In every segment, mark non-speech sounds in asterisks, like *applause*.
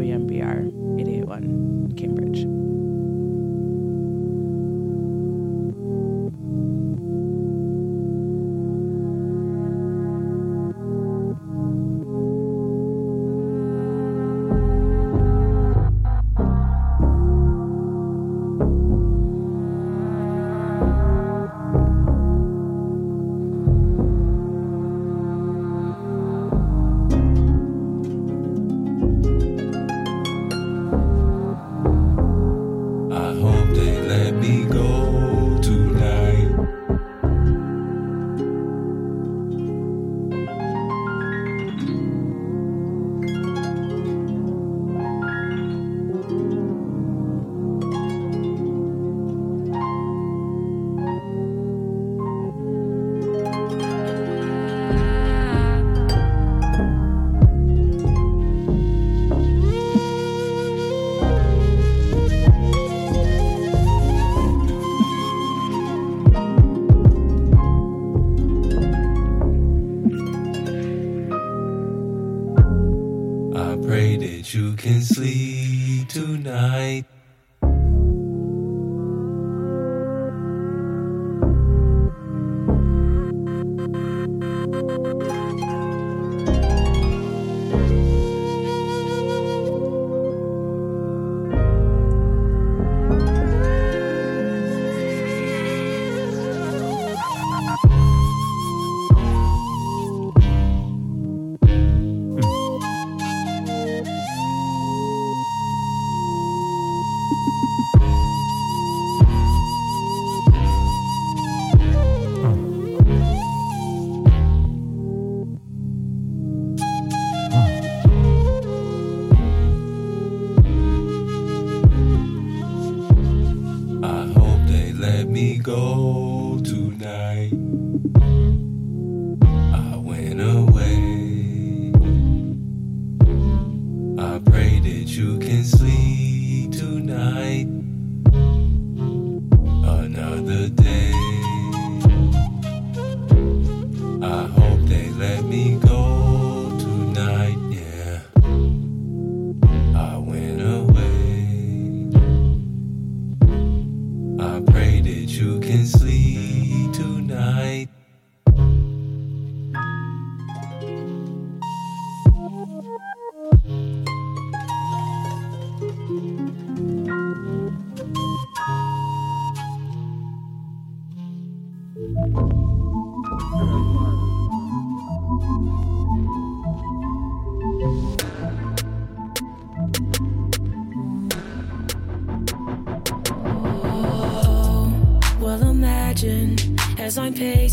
WMBR 881 Cambridge.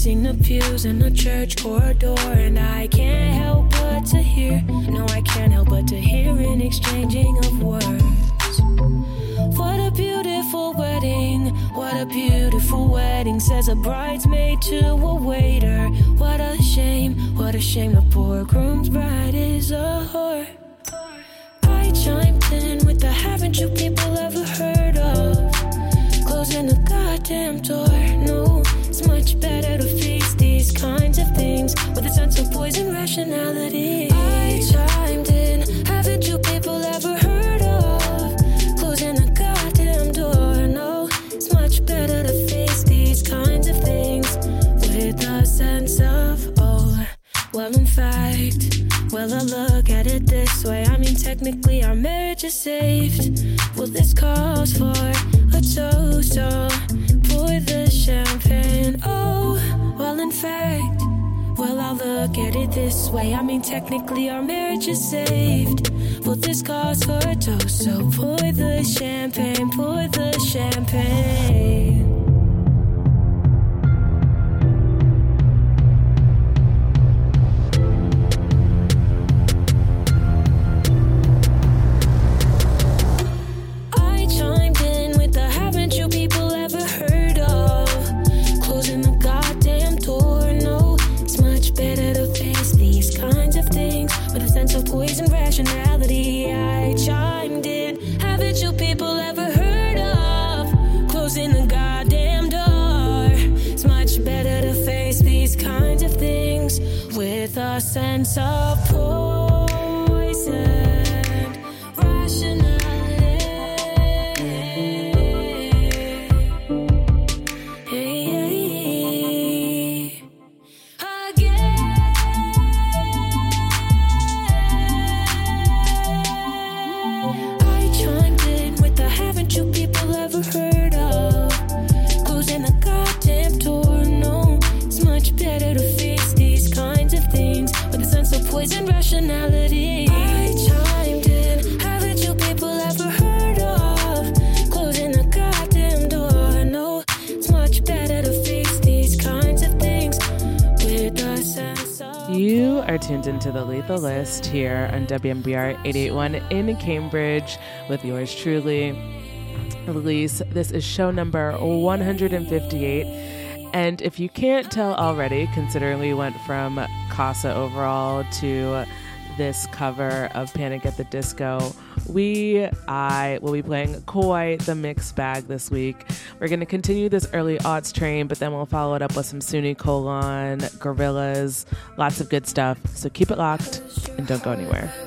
I'm the pews in the church corridor, and I can't help but to hear. No, I can't help but to hear an exchanging of words. What a beautiful wedding! What a beautiful wedding, says a bridesmaid to a waiter. What a shame, what a shame, the poor groom's bride is a whore. I chimed in with the haven't you people poison rationality. I chimed in. Haven't you people ever heard of closing the goddamn door? No, it's much better to face these kinds of things with a sense of oh. Well, in fact, well, I look at it this way. I mean, technically, our marriage is saved. Well, this calls for way. I mean, technically, our marriage is saved. Well, this calls for a toast, so pour the champagne, pour the champagne. here on WMBR 881 in Cambridge with yours truly, Elise. This is show number 158. And if you can't tell already, considering we went from Kassa Overall to this cover of Panic at the Disco, we, I, will be playing Koi, the mixed bag this week. We're going to continue this early aughts train, but then we'll follow it up with some Sunni Colón, Gorillaz, lots of good stuff. So keep it locked and don't go anywhere.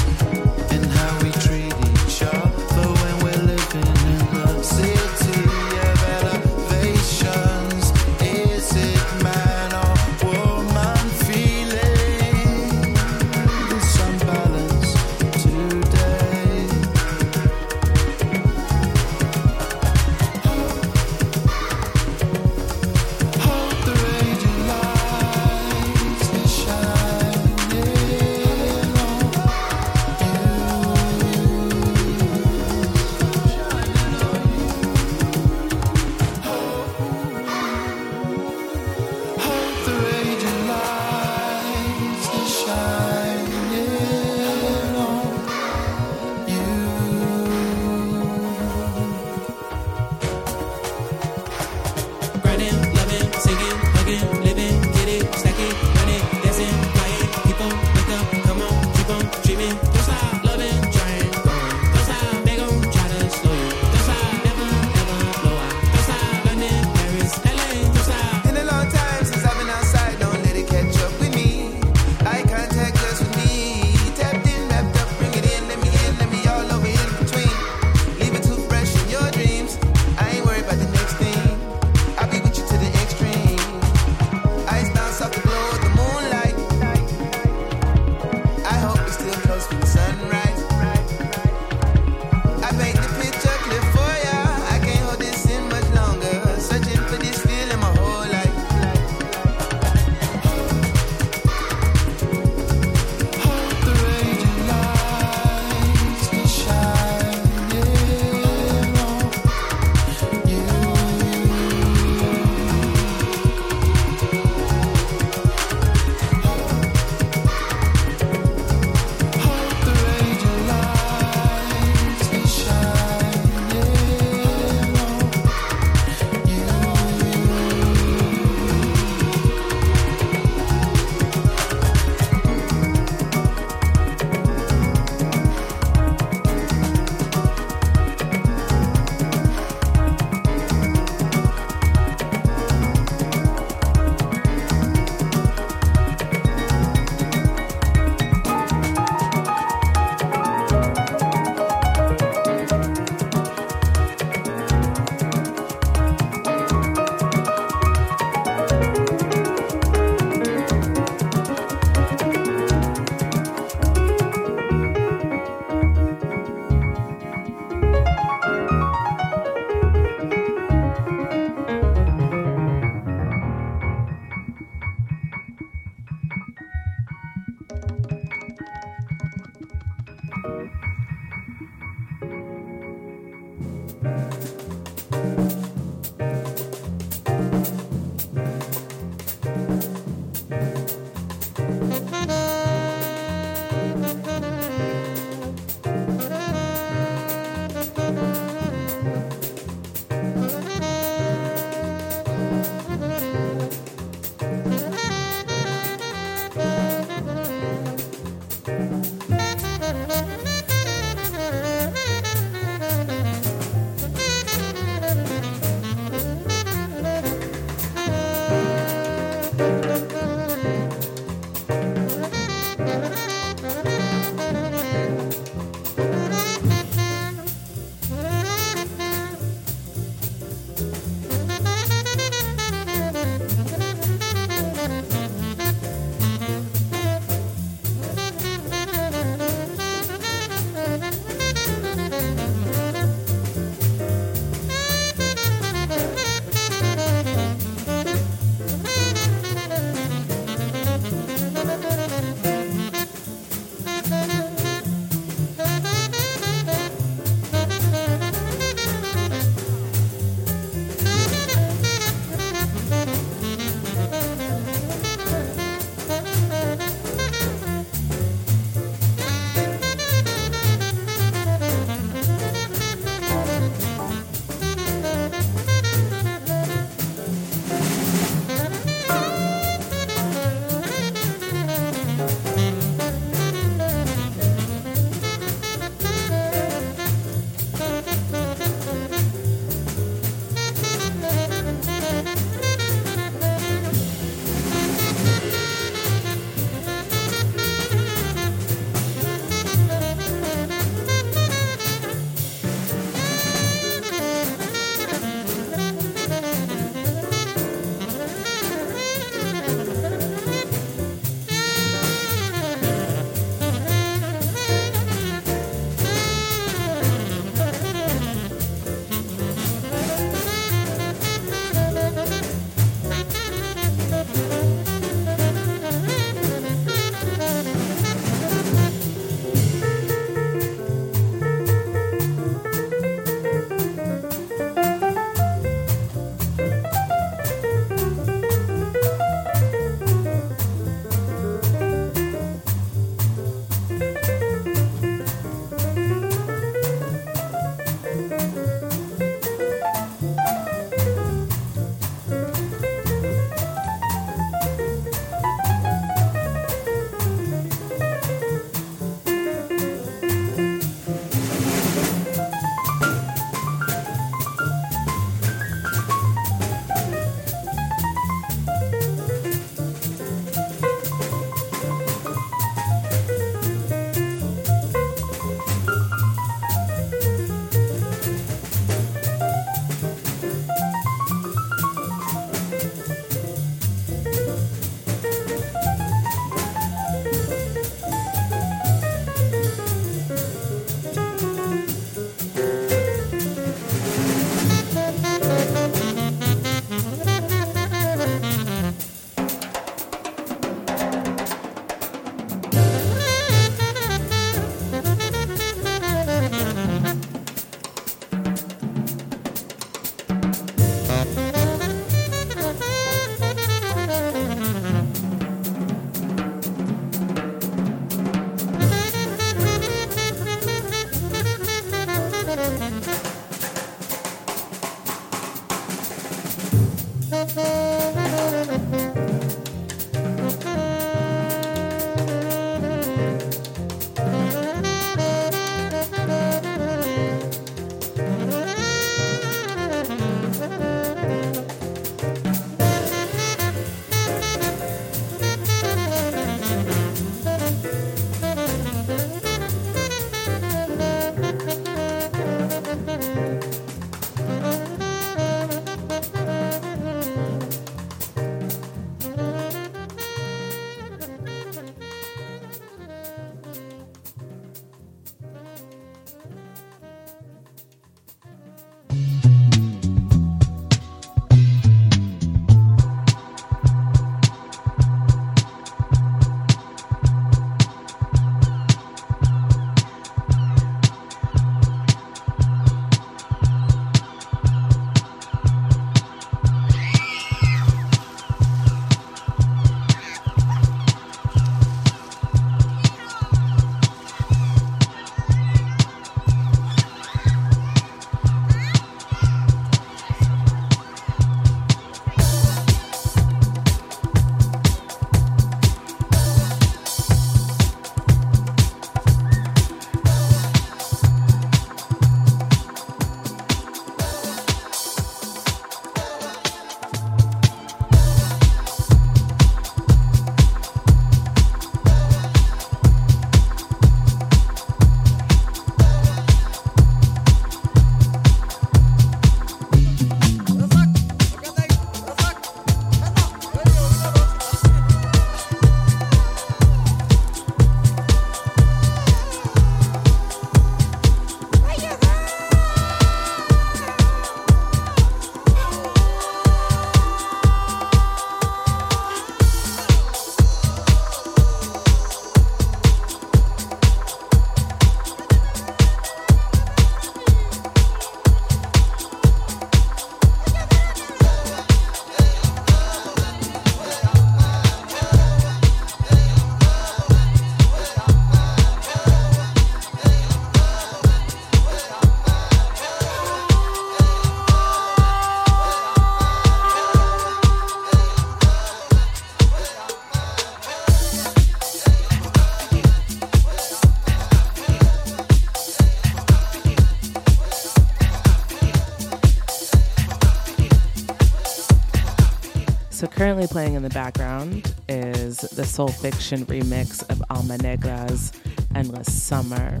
Currently playing in the background is the Soulphiction remix of Alma Negra's Endless Summer.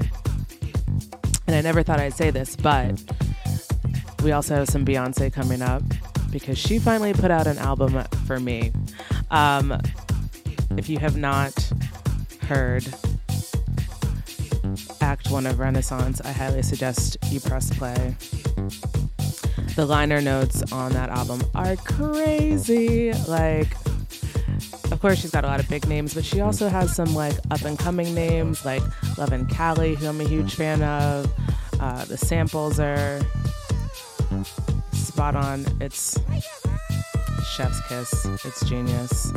And I never thought I'd say this, but we also have some Beyoncé coming up because she finally put out an album for me. Um, if you have not heard Act One of Renaissance, I highly suggest you press play. The liner notes on that album are crazy. Like, of course, she's got a lot of big names, but she also has some like up and coming names like Love and Cali, who I'm a huge fan of. Uh, the samples are spot on. It's chef's kiss. It's genius.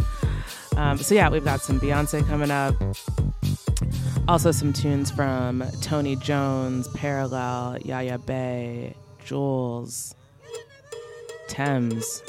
Um, so yeah, we've got some Beyoncé coming up. Also, some tunes from Toni Jones, p-rallel, Yaya Bey, Juls, Tems.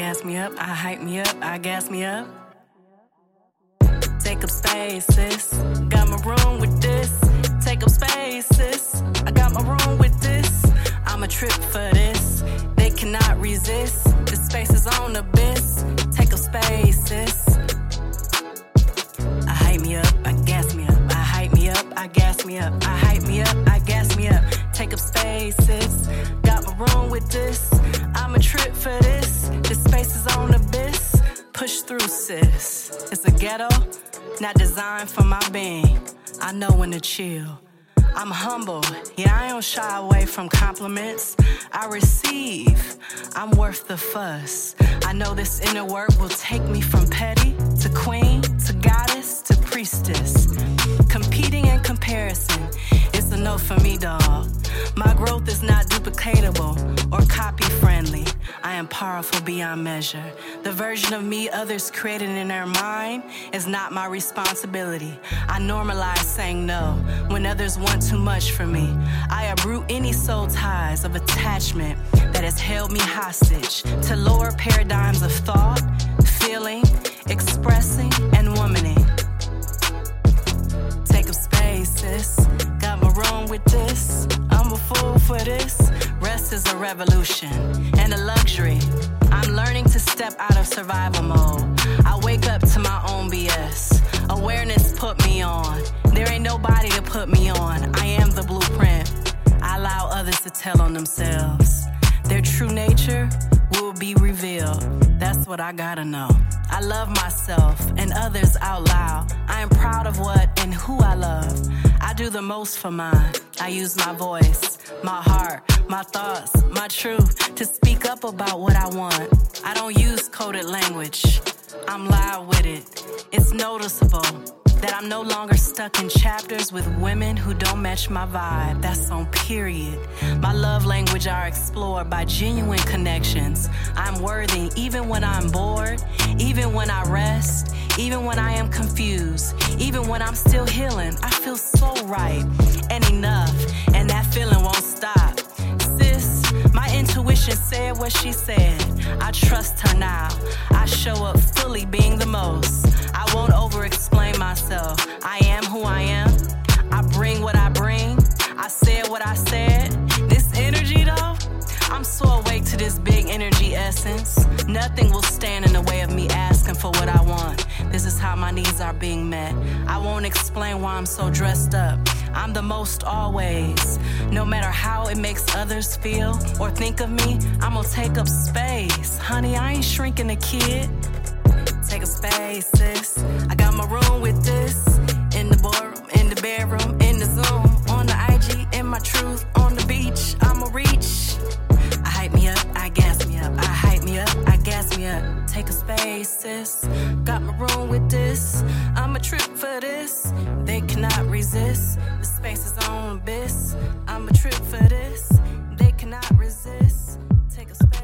gas me up, I hype me up, I gas me up. others created in their mind is not my responsibility. I normalize saying no when others want too much from me. I uproot any soul ties of attachment that has held me hostage to lower paradigms of thought, feeling, expressing, and womaning. Take up space, sis. Got my room with this. I'm a fool for this. Rest is a revolution step out of survival mode. I wake up to my own BS. Awareness put me on. There ain't nobody to put me on. I am the blueprint. I allow others to tell on themselves. Their true nature will be revealed. That's what I gotta know. I love myself and others out loud. I am proud of what and who I love. I do the most for mine. I use my voice, my heart, my thoughts, my truth to speak up about what I want. I don't use coded language. I'm loud with it. It's noticeable that I'm no longer stuck in chapters with women who don't match my vibe. That's on period. My love language are explored by genuine connections. I'm worthy even when I'm bored, even when I rest, even when I am confused, even when I'm still healing. I feel so right and enough, and that feeling won't stop. Sis, my intuition said what she said. I trust her now. I show up fully being the most. I won't over explain myself. I am who I am. I bring what I bring. I said what I said. This energy though, I'm so awake to this big energy essence. Nothing will stand in the way of me asking for what I want. This is how my needs are being met. I won't explain why I'm so dressed up. I'm the most always. No matter how it makes others feel or think of me, I'm gonna take up space. Honey, I ain't shrinking a kid. Take a space, sis. I got my room with this. In the boardroom, in the bedroom, Take sis. Got my room with this. I'm a trip for this. They cannot resist. The space is on abyss. I'm a trip for this. They cannot resist. Take a space.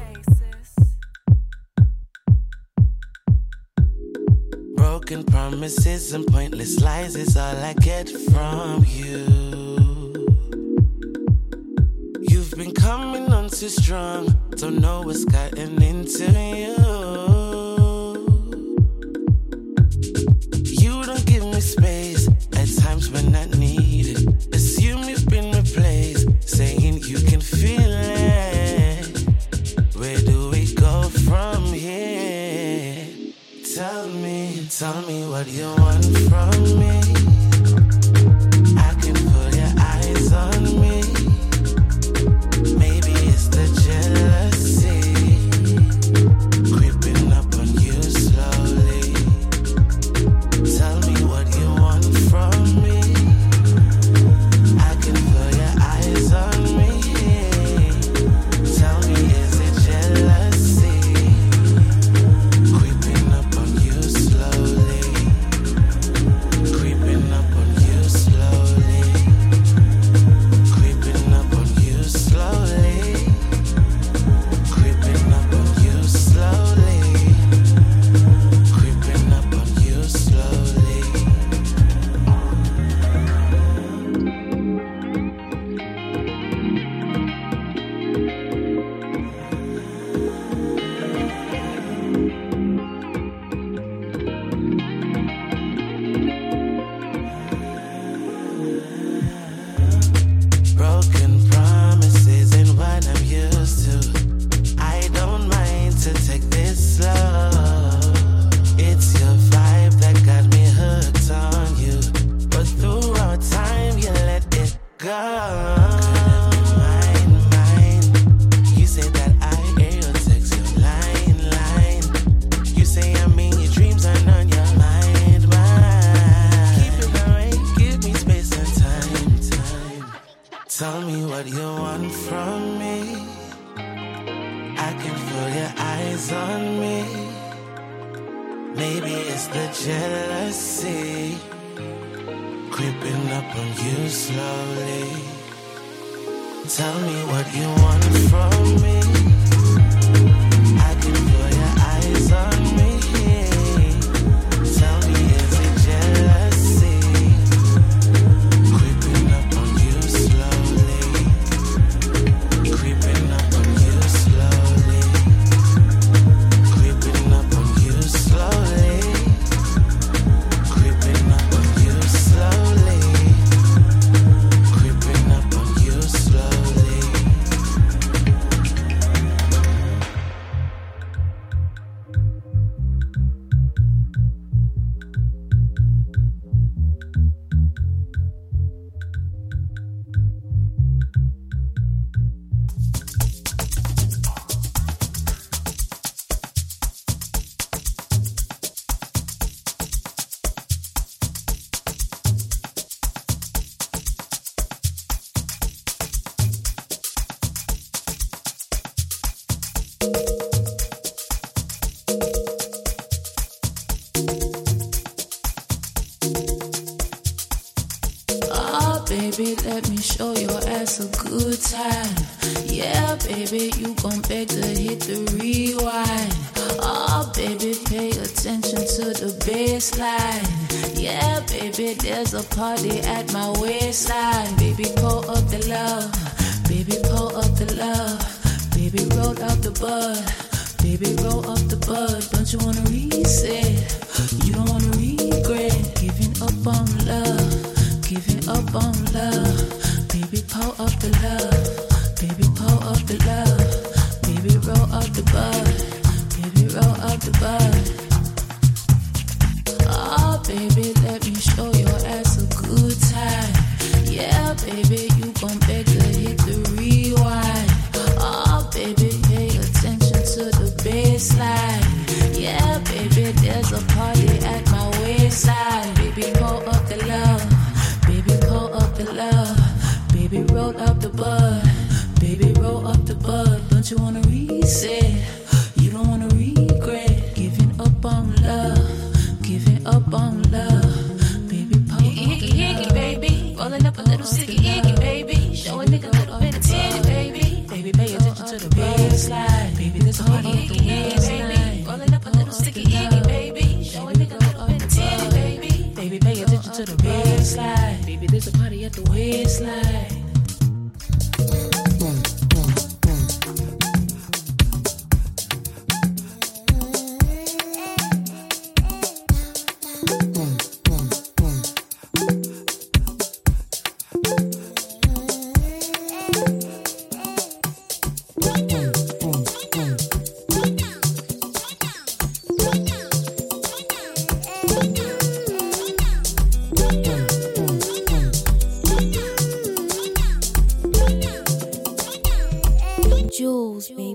Broken promises and pointless lies is all I get from you. You've been coming on too strong, don't know what's gotten into. You at times when I need it. Assume you've been replaced, saying you can feel it. Where do we go from here? Tell me, tell me what you want from me.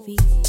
Baby.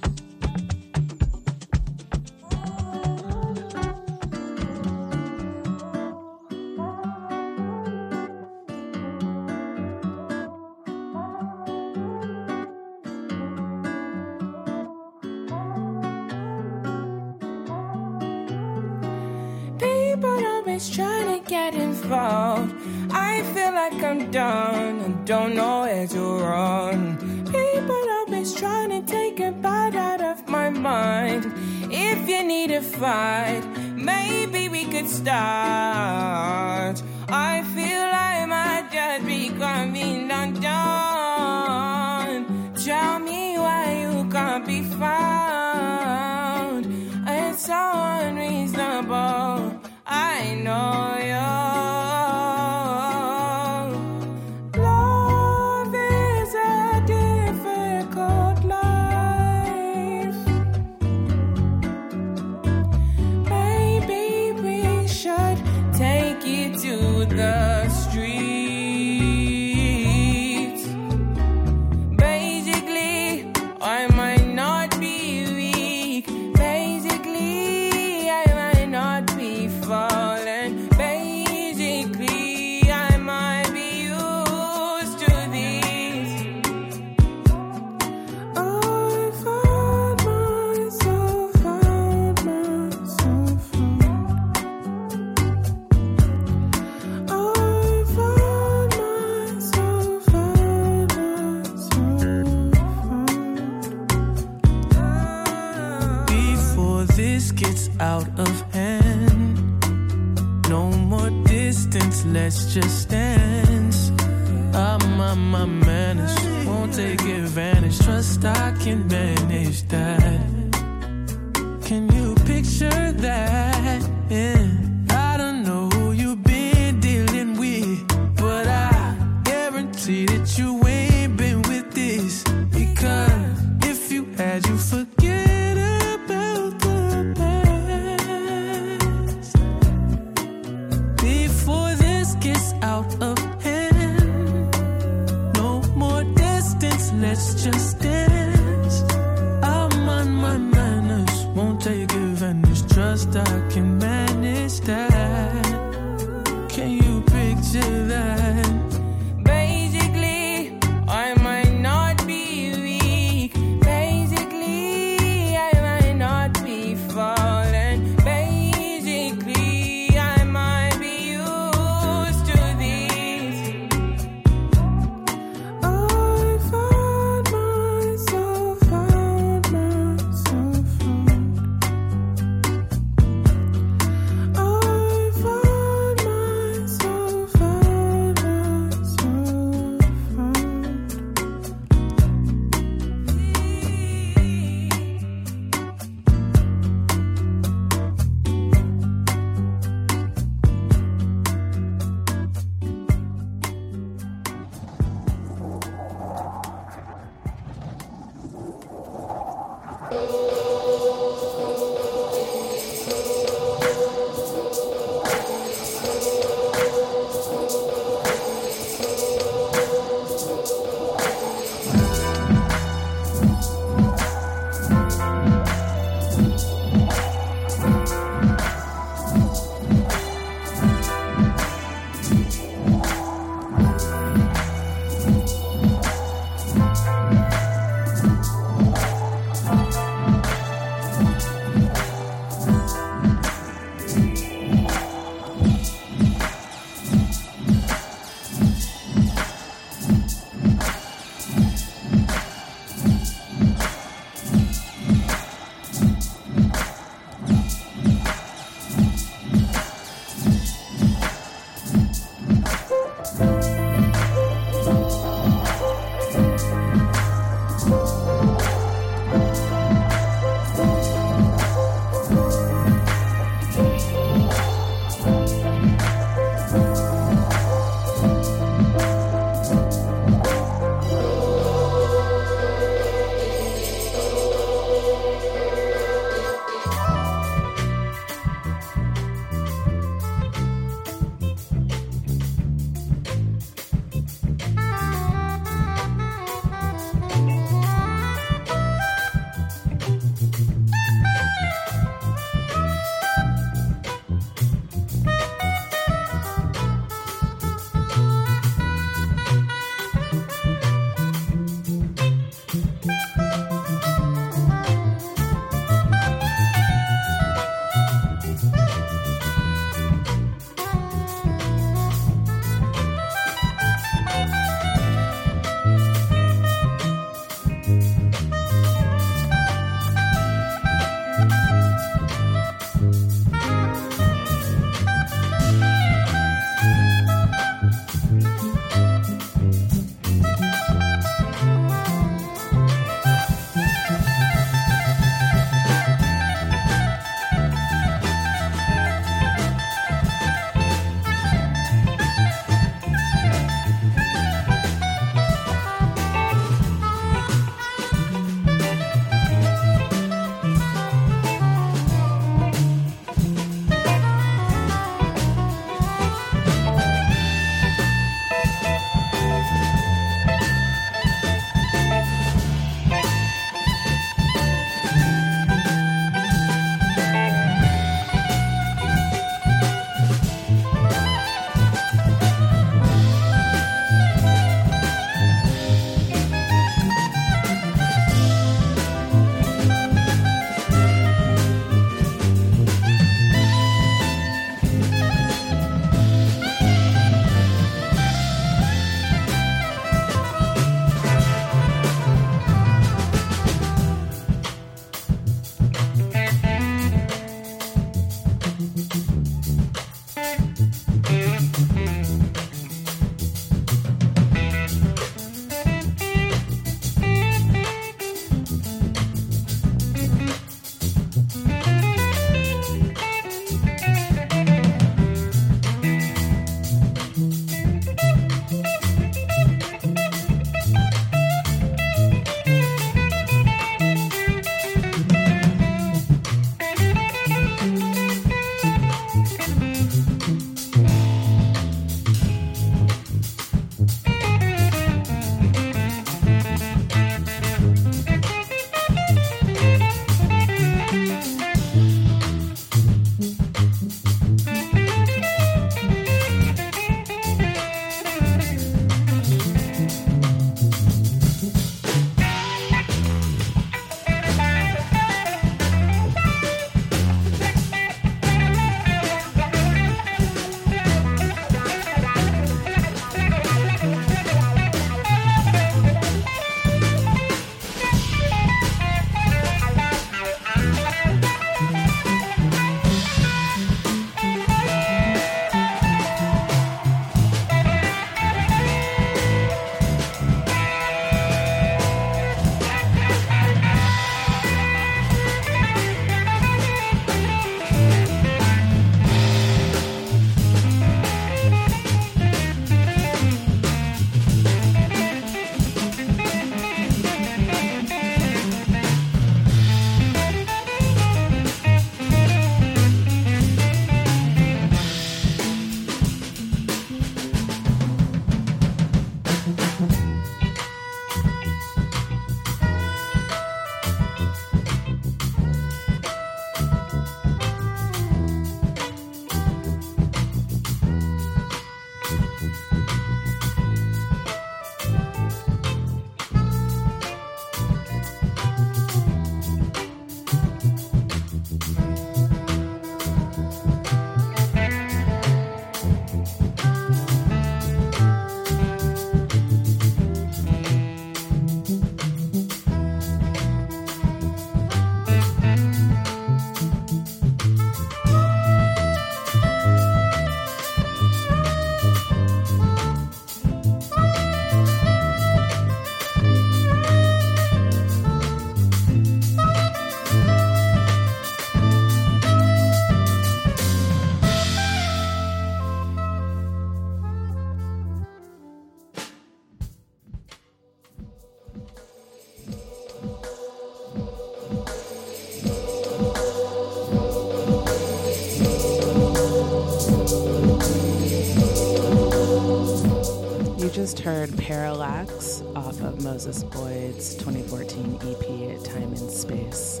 Moses Boyd's 2014 EP, Time and Space.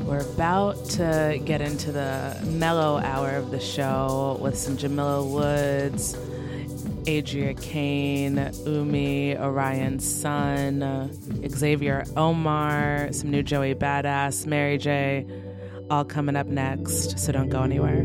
We're about to get into the mellow hour of the show with some Jamila Woods, Adria Kain, Umi, Orion Sun, Xavier Omär, some new Joey Bada$$, Mary J. All coming up next, so don't go anywhere.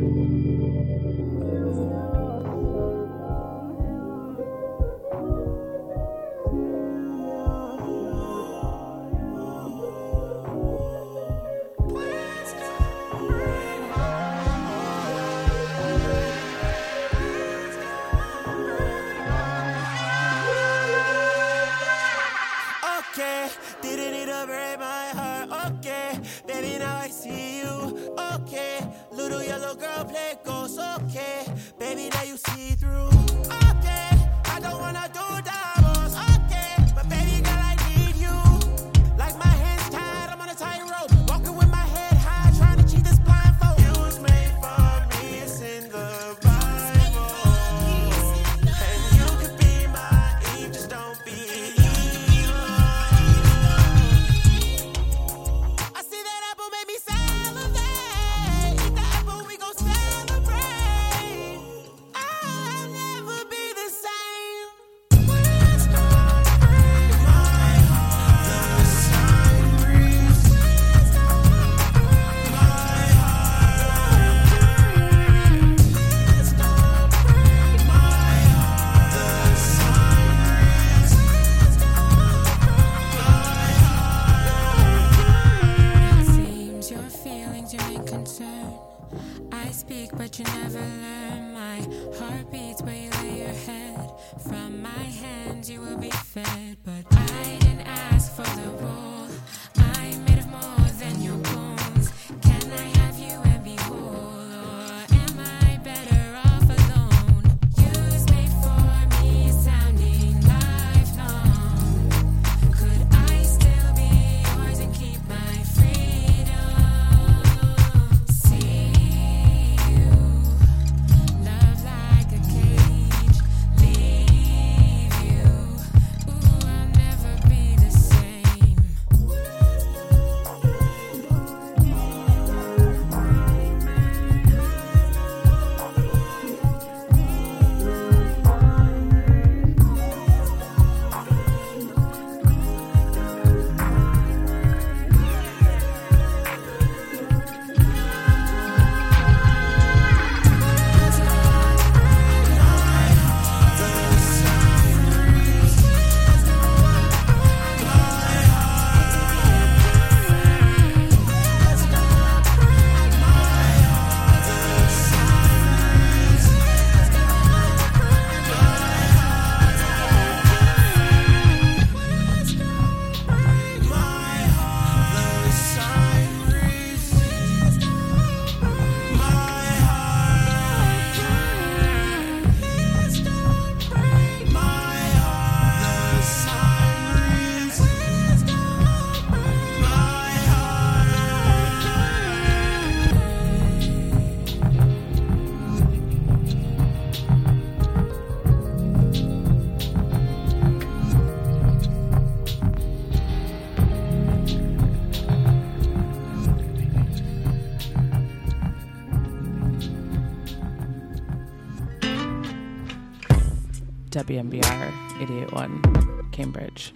WMBR 88.1 Cambridge.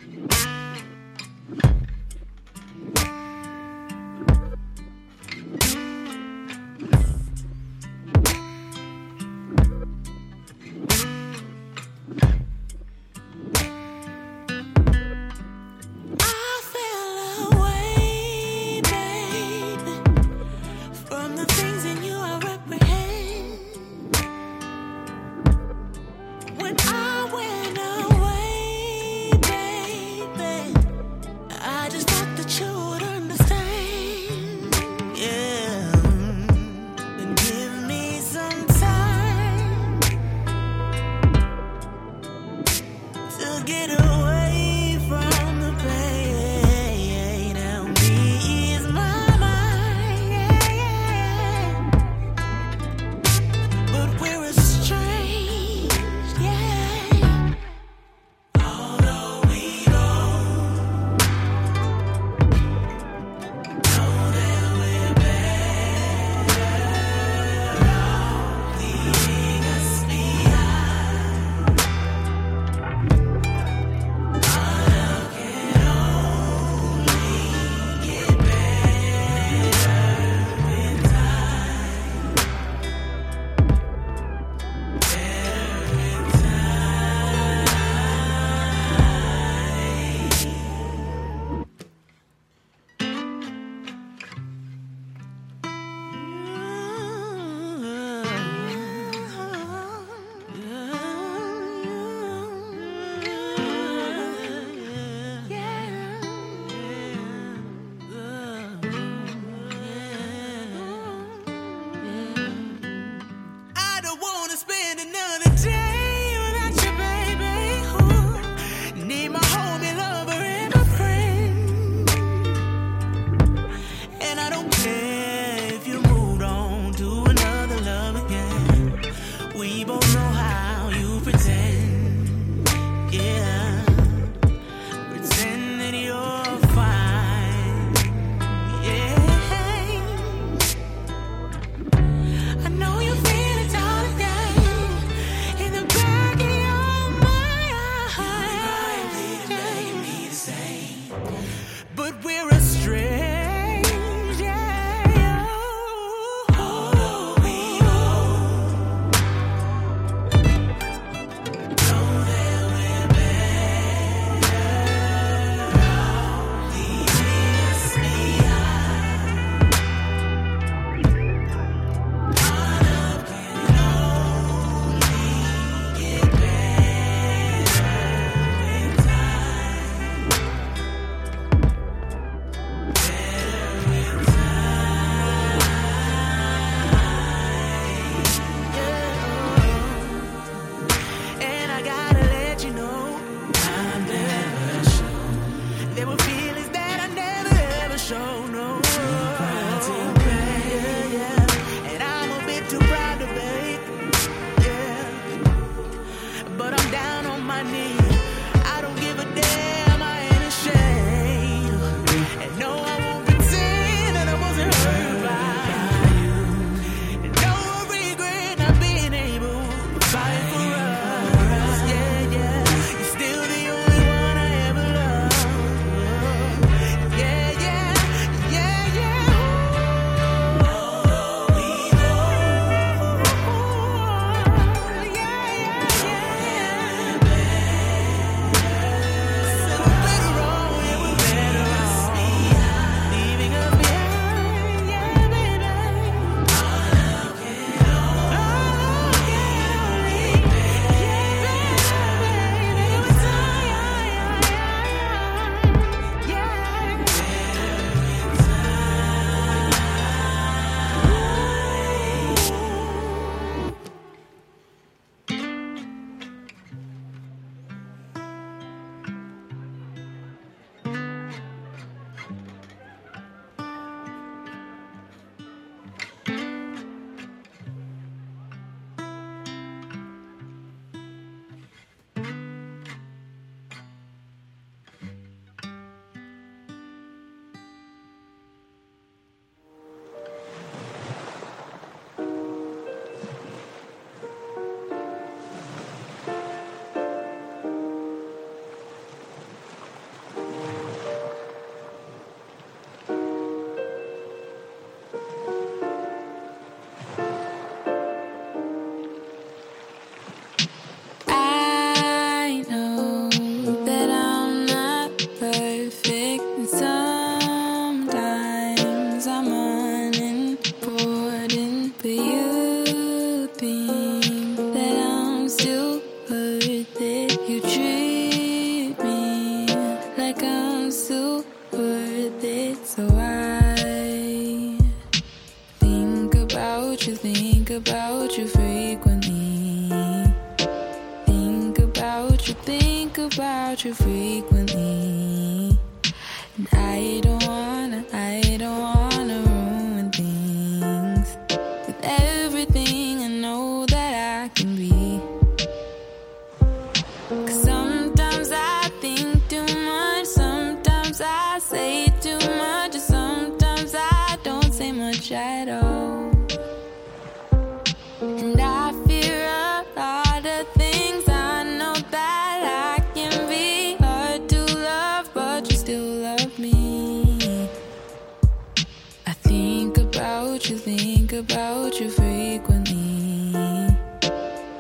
Think about you frequently.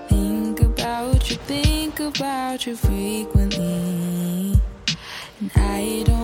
Think about you, think about you frequently. And I don't.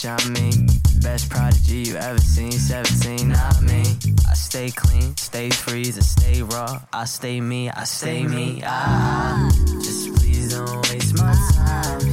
bitch, I'm me. Best prodigy you ever seen, 17, not me. I stay clean, stay freeze, I stay raw. I stay me, I stay me. Ah, just please don't waste my time.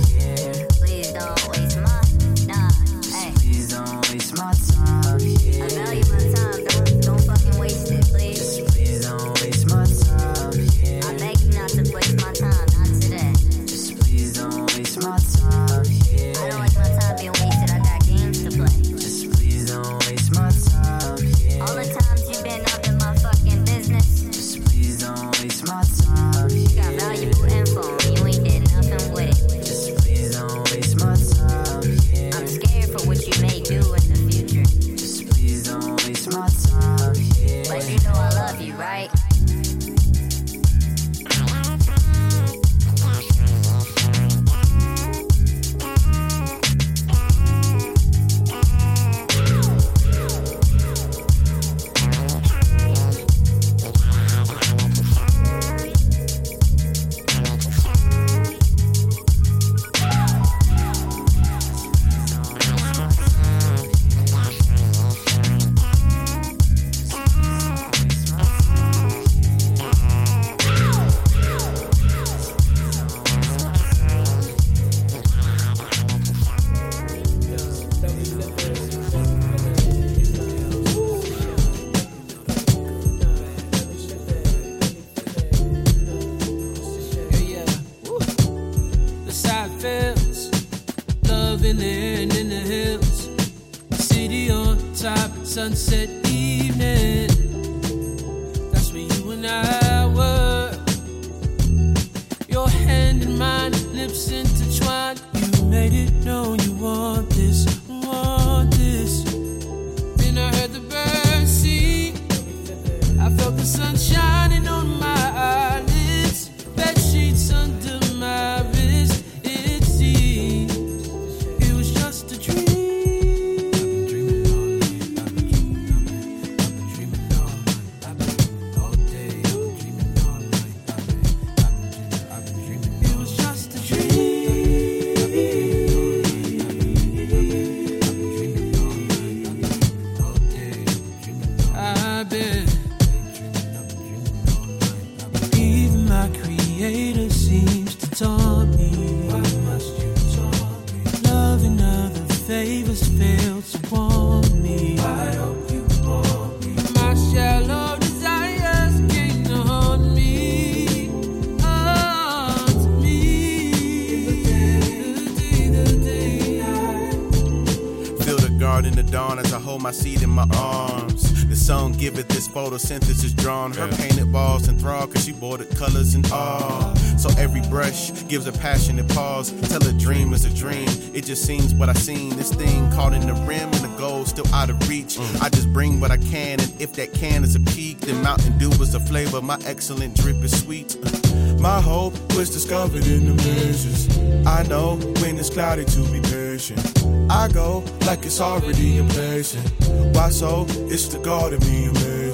Photosynthesis drawn. Her painted walls enthralled cause she the colors and all. So every brush gives a passionate pause. Tell a dream is a dream. It just seems what I seen. This thing caught in the rim and the goal still out of reach. Mm. I just bring what I can, and if that can is a peak, then Mountain Dew is the flavor. My excellent drip is sweet. My hope was discovered in the measures. I know when it's cloudy to be patient. I go like it's already in impatient. Why so? It's the God of me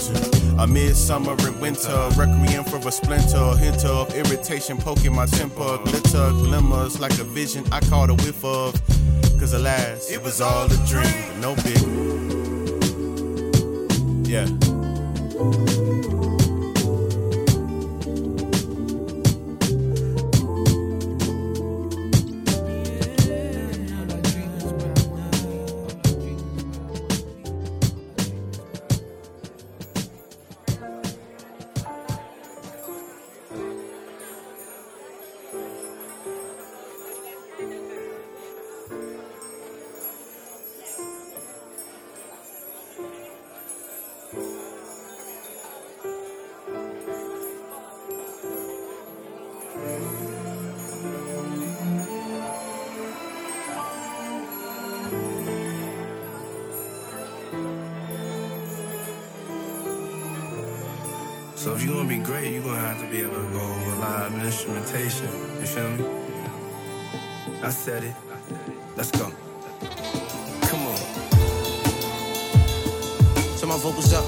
amazing. Amid summer and winter, requiem for a splinter, a hint of irritation poking my temper. Glitter glimmers like a vision I caught a whiff of. Cause alas, it was all a dream, no big. Yeah. So if you wanna be great, you're gonna have to be able to go over live instrumentation. You feel me? I said it. Let's go. Come on. Turn my vocals up,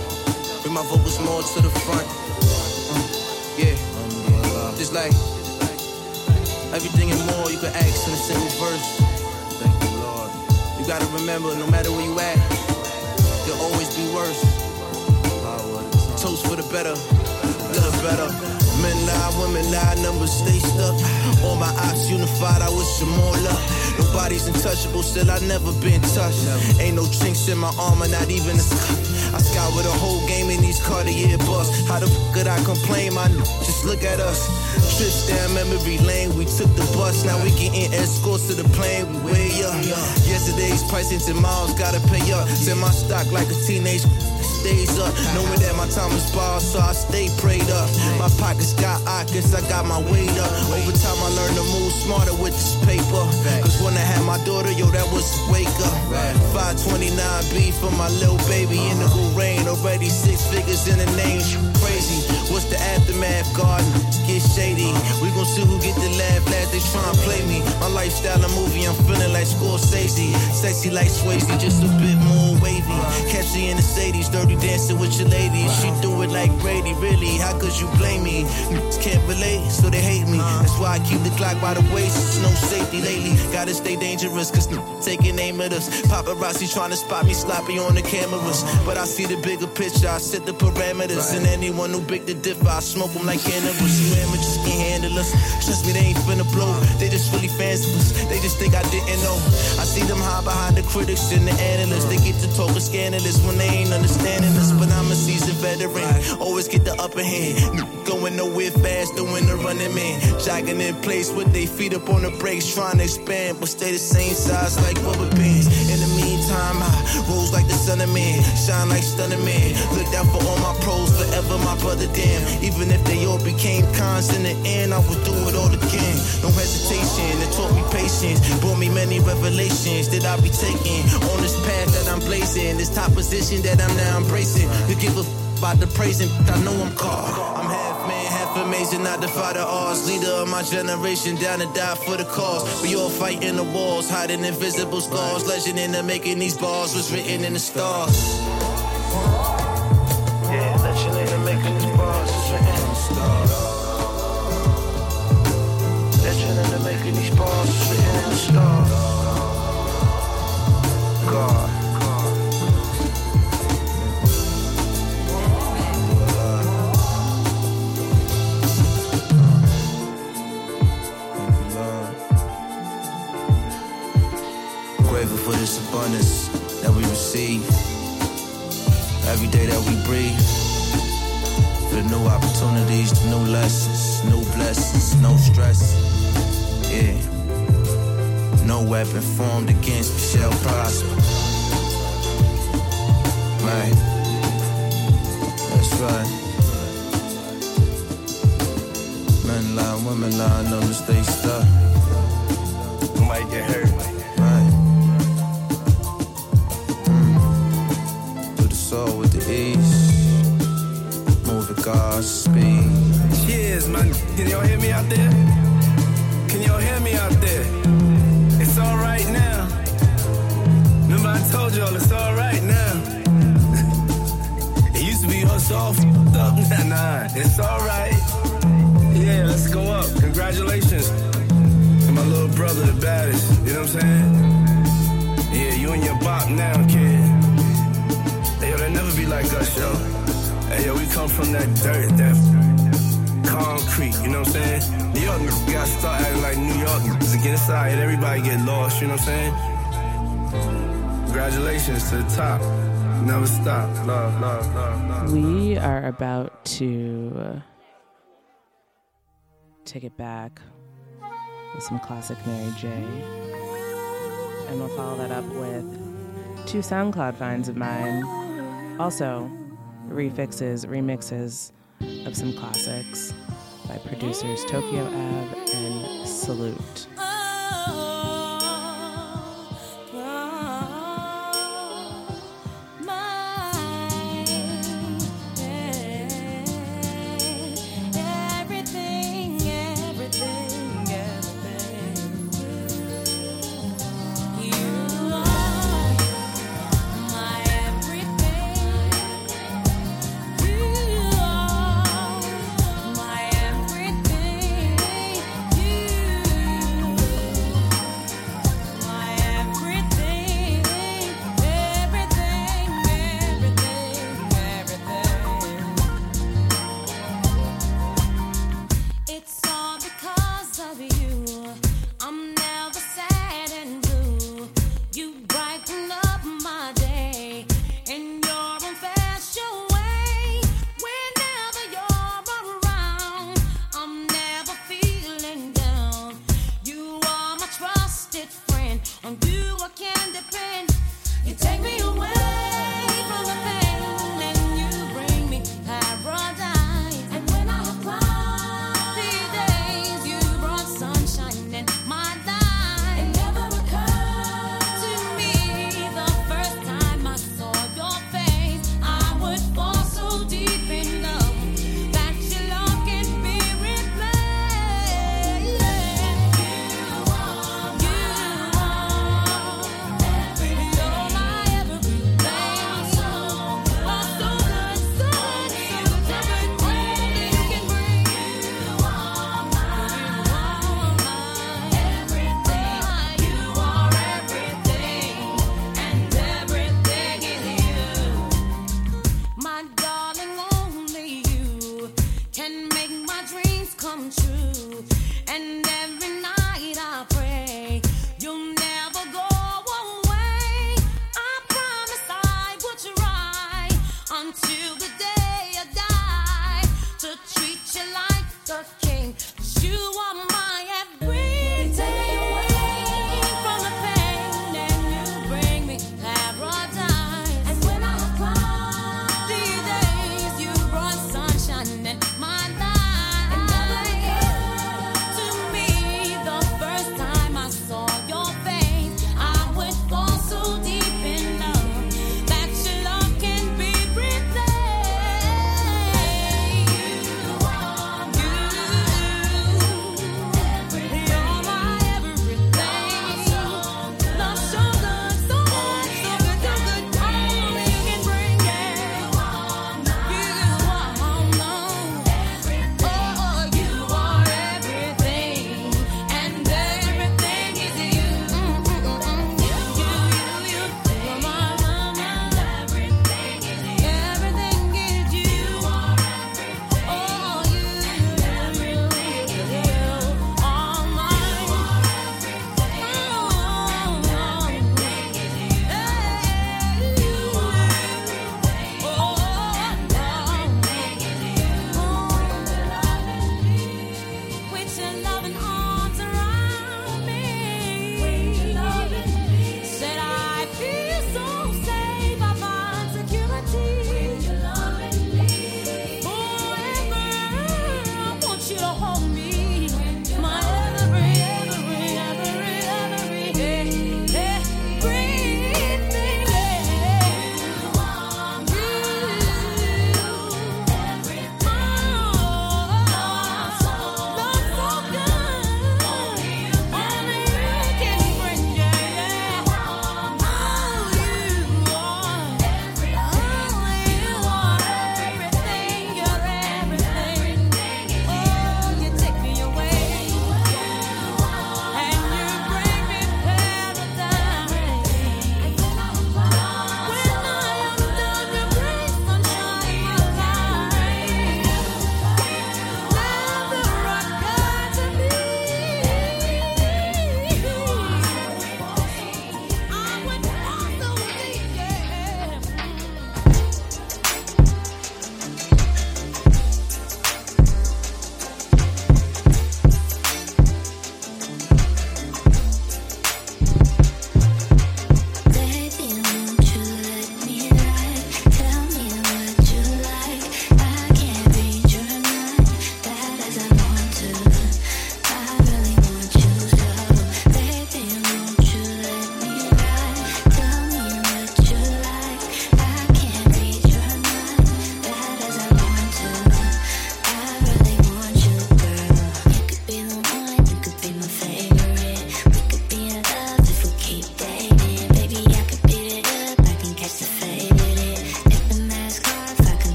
bring my vocals more to the front. Yeah, just like everything and more you can ask in a single verse. Thank you, Lord. You gotta remember, no matter where you at, you'll always be worse. Toast for the better, little better. Men lie, women lie, numbers stay stuck. All my ops unified, I wish them more luck. Nobody's untouchable, still I never been touched. Ain't no chinks in my armor, not even a scuff. I with a whole game in these Cartier busts. How the f could I complain? My n- just look at us. Trips down memory lane, we took the bus. Now we getting escorts to the plane, we way up. Yesterday's pricing to miles, gotta pay up. Send my stock like a teenage stays up. Knowing that my time is ball, so I stay prayed up. My pockets got ockets, I got my weight up. Over time, I learned to move smarter with this paper. Cause when I had my daughter, yo, that was wake up. 529B for my little baby in the rain. Already six figures in the name, crazy. What's the aftermath, garden? Get shady. We gon' see who get the laugh last. They tryna play me. My lifestyle a movie, I'm feeling like Scorsese. Sexy like Swayze, just a bit more wavy. Catchy in the Sadies, dirty dancing with your ladies. She do it like Brady, really. How could you blame me? Niggas Can't relate, so they hate me. That's why I keep the Glock by the waist. It's no safety lately. Gotta stay dangerous, cause taking aim at us. Paparazzi trying to spot me sloppy on the cameras. But I see the bigger picture, I set the parameters. And anyone who big the differ, I smoke them like cannabis. You amateurs can't handle us. Trust me, they ain't finna blow. They just really fans of us. They just think I didn't know. I see them hide behind the critics and the analysts. They get to talking scandalous when they ain't understanding us. But I'm a seasoned veteran. Always get the upper hand. Going nowhere fast, doing the running man. Jogging in place with their feet up on the brakes, trying to expand, but stay the same size like rubber bands. Meantime, I rose like the sun of man, shine like stunning man. Look out for all my pros, forever my brother damn. Even if they all became cons in the end, I would do it all again. No hesitation, it taught me patience, brought me many revelations that I'll be taking on this path that I'm blazing, this top position that I'm now embracing. You give a f- about the praising, I know I'm called. I'm half amazing, not the fighter odds. Leader of my generation, down to die for the cause. We all fighting the walls, hiding invisible scars. Legend in the making these bars was written in the stars. Yeah, legend in the making these bars was written in the stars. Legend in the making these bars was written in the stars. God. For this abundance that we receive. Every day that we breathe. For the new opportunities, the new lessons, new blessings, no stress. Yeah. No weapon formed against me shall prosper. Right. That's right. Men lie, women lie, numbers stay stuck. You might get hurt. Me out there? Can y'all hear me out there? It's alright now. Remember I told y'all it's alright now. *laughs* it used to be us all f***ed up. *laughs* Nah, nah, it's alright. Yeah, let's go up. Congratulations. To my little brother, the baddest. You know what I'm saying? Yeah, you and your bop now, kid. Hey, yo, they'll never be like us, yo. Hey, yo, we come from that dirt, that concrete, you know what I'm saying? New York niggas gotta start acting like New York niggas and get inside, everybody get lost, you know what I'm saying? Congratulations to the top. Never stop. Love, love, love, love. We are about to uh, take it back with some classic Mary J. And we'll follow that up with two SoundCloud finds of mine. Also, refixes, remixes of some classics by producers Tokyo Ave and Salute. Oh.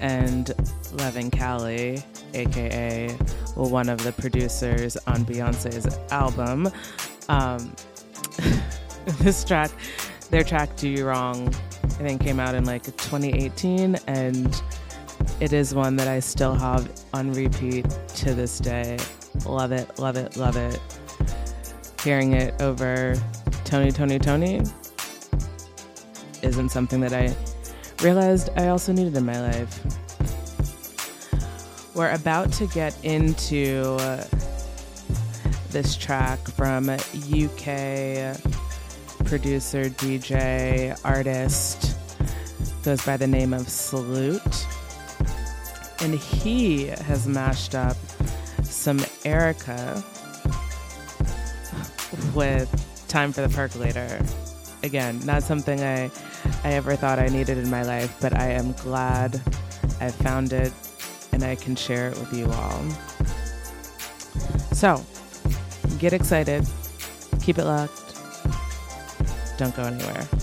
And Leven Kali, aka one of the producers on Beyoncé's album. Um, *laughs* this track, their track "Do You Wrong," I think came out in like 2018, and it is one that I still have on repeat to this day. Love it, love it, love it. Hearing it over Tony, Tony, Tony isn't something that I realized I also needed in my life. We're about to get into this track from UK producer, DJ, artist, goes by the name of Salute. And he has mashed up some Erykah with Time for the Percolator. Again, not something I, I ever thought I needed in my life, but I am glad I found it and I can share it with you all. So, get excited, keep it locked, don't go anywhere.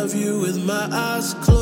love you with my eyes closed.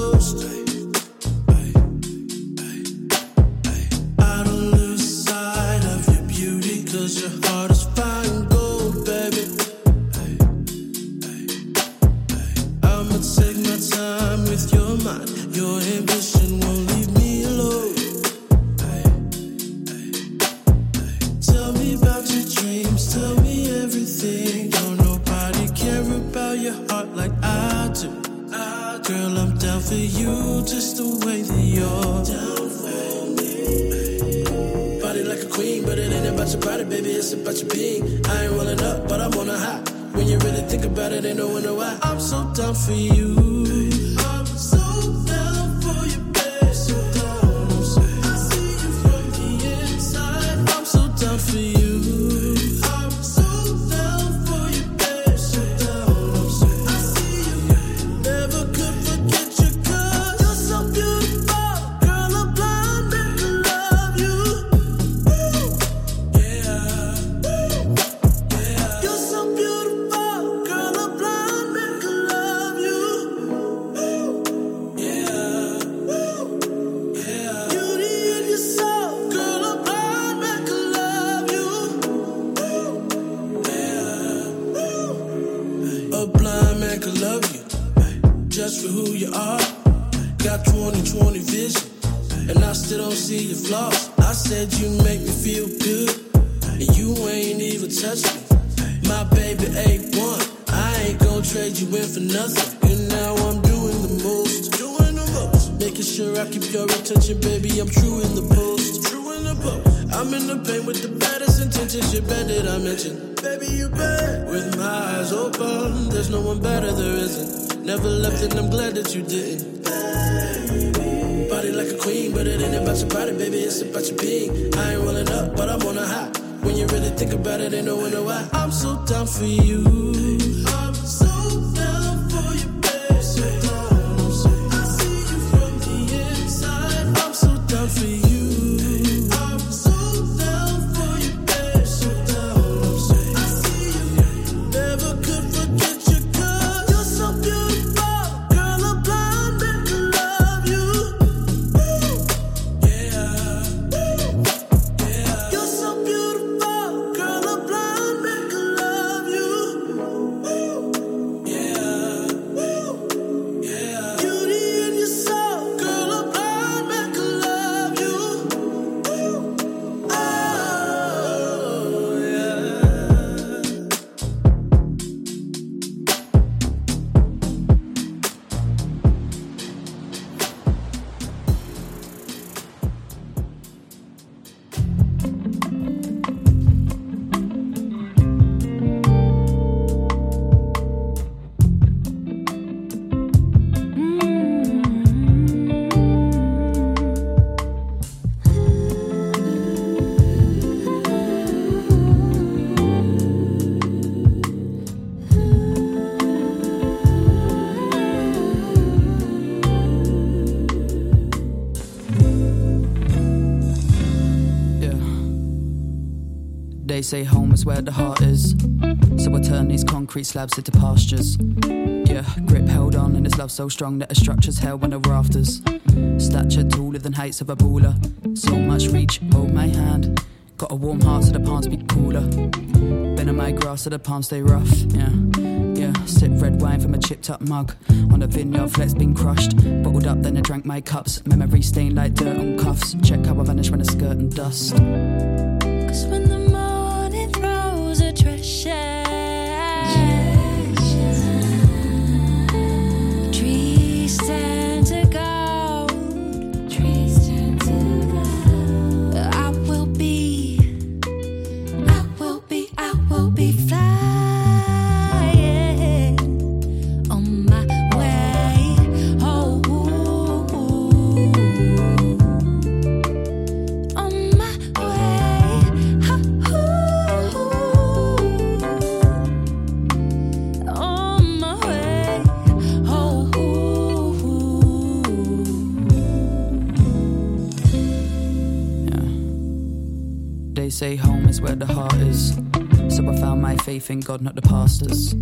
you really think about it, ain't no wonder why I'm so down for you. I'm so say home is where the heart is. So I turn these concrete slabs into pastures. Yeah, grip held on, and this love so strong that a structure's held when the rafters. Stature taller than heights of a baller. So much reach, hold my hand. Got a warm heart so the palms be cooler. Been on my grass so the palms stay rough. Yeah, yeah. Sip red wine from a chipped up mug. On a vineyard flex been crushed. Bottled up then I drank my cups. Memory stained like dirt on cuffs. Check how I vanish when I skirt and dust. Cause when thank God, not the pastors.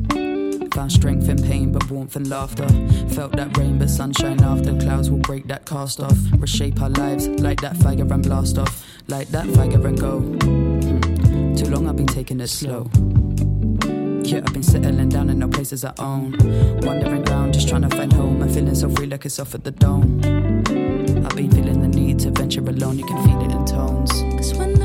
Found strength in pain, but warmth and laughter. Felt that rain, but sunshine after. Clouds will break that cast off. Reshape our lives, like that fire and blast off. Like that fire and go. Hmm. Too long I've been taking it slow. Yeah, I've been settling down in no places I own. Wandering round, just trying to find home. I'm feeling so free like it's off at the dome. I've been feeling the need to venture alone, you can feel it in tones. Cause when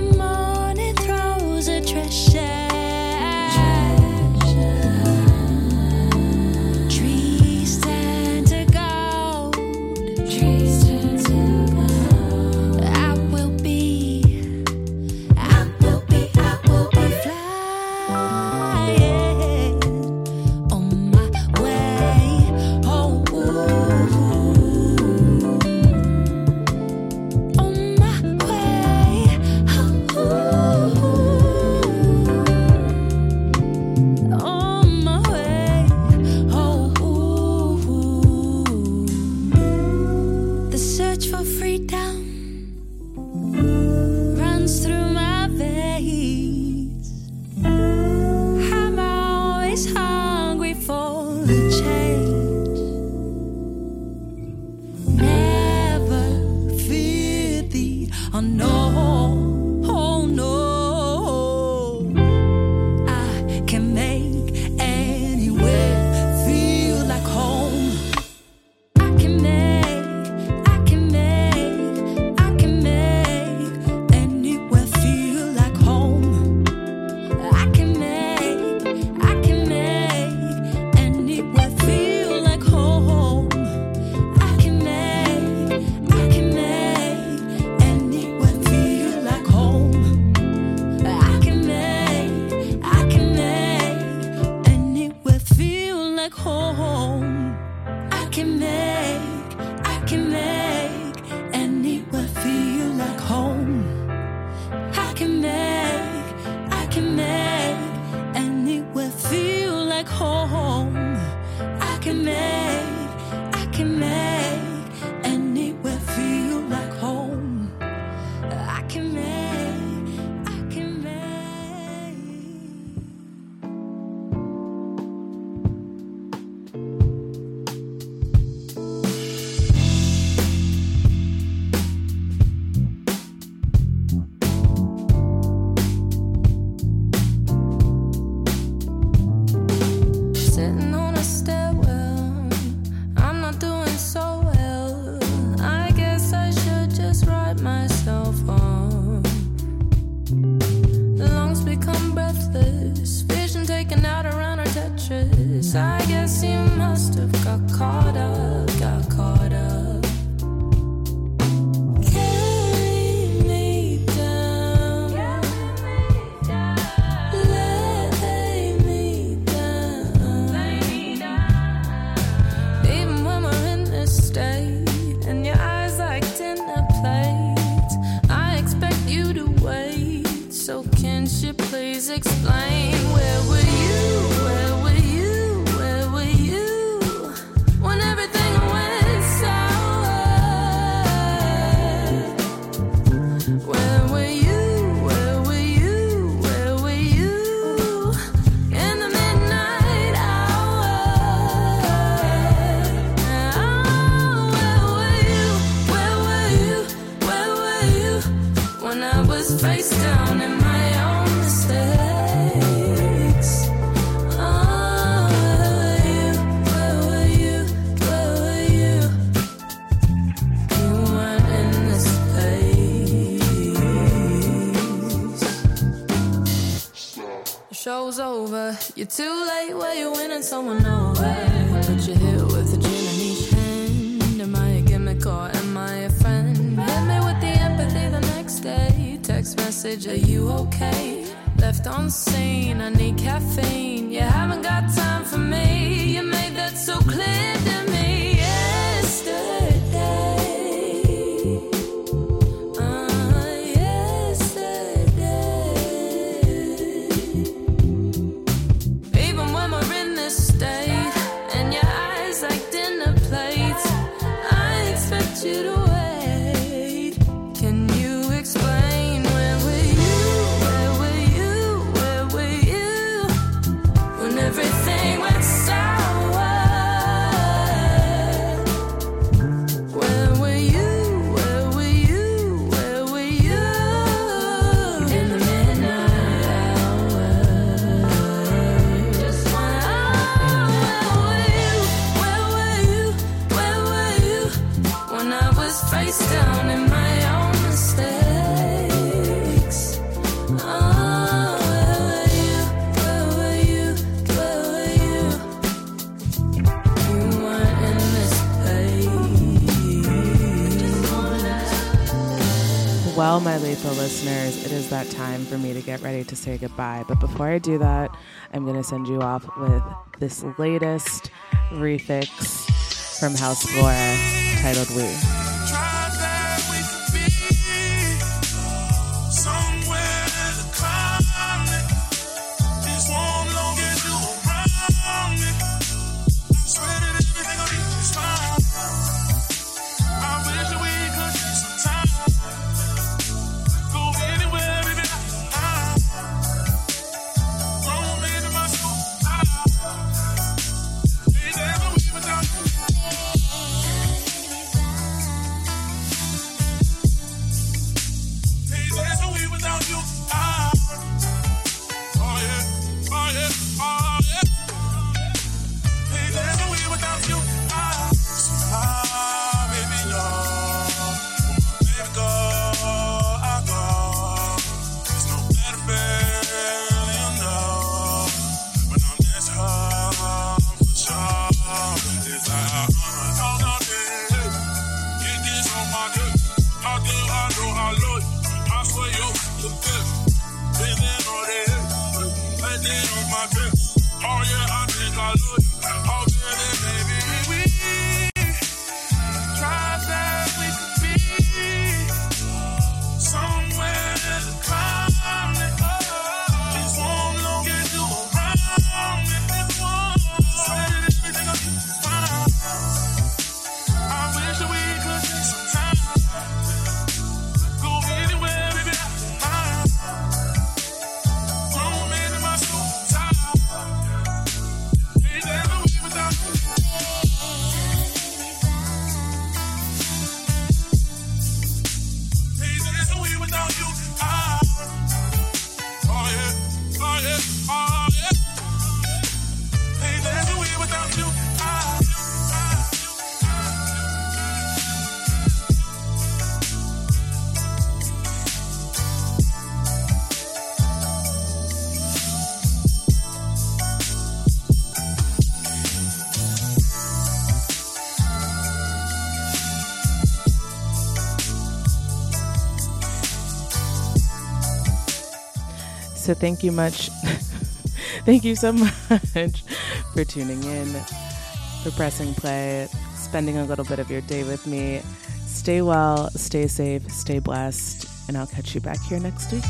show's over. You're too late, Where you're winning someone over. But you hit with a gin in each hand. Am I a gimmick or am I a friend? Hit me with the empathy the next day. Text message, are you okay? Left on scene, I need caffeine. Well, my lethal listeners, it is that time for me to get ready to say goodbye. But before I do that, I'm going to send you off with this latest refix from House Flora titled We. So thank you much. *laughs* thank you so much for tuning in, for pressing play, spending a little bit of your day with me. Stay well, stay safe, stay blessed, and I'll catch you back here next week.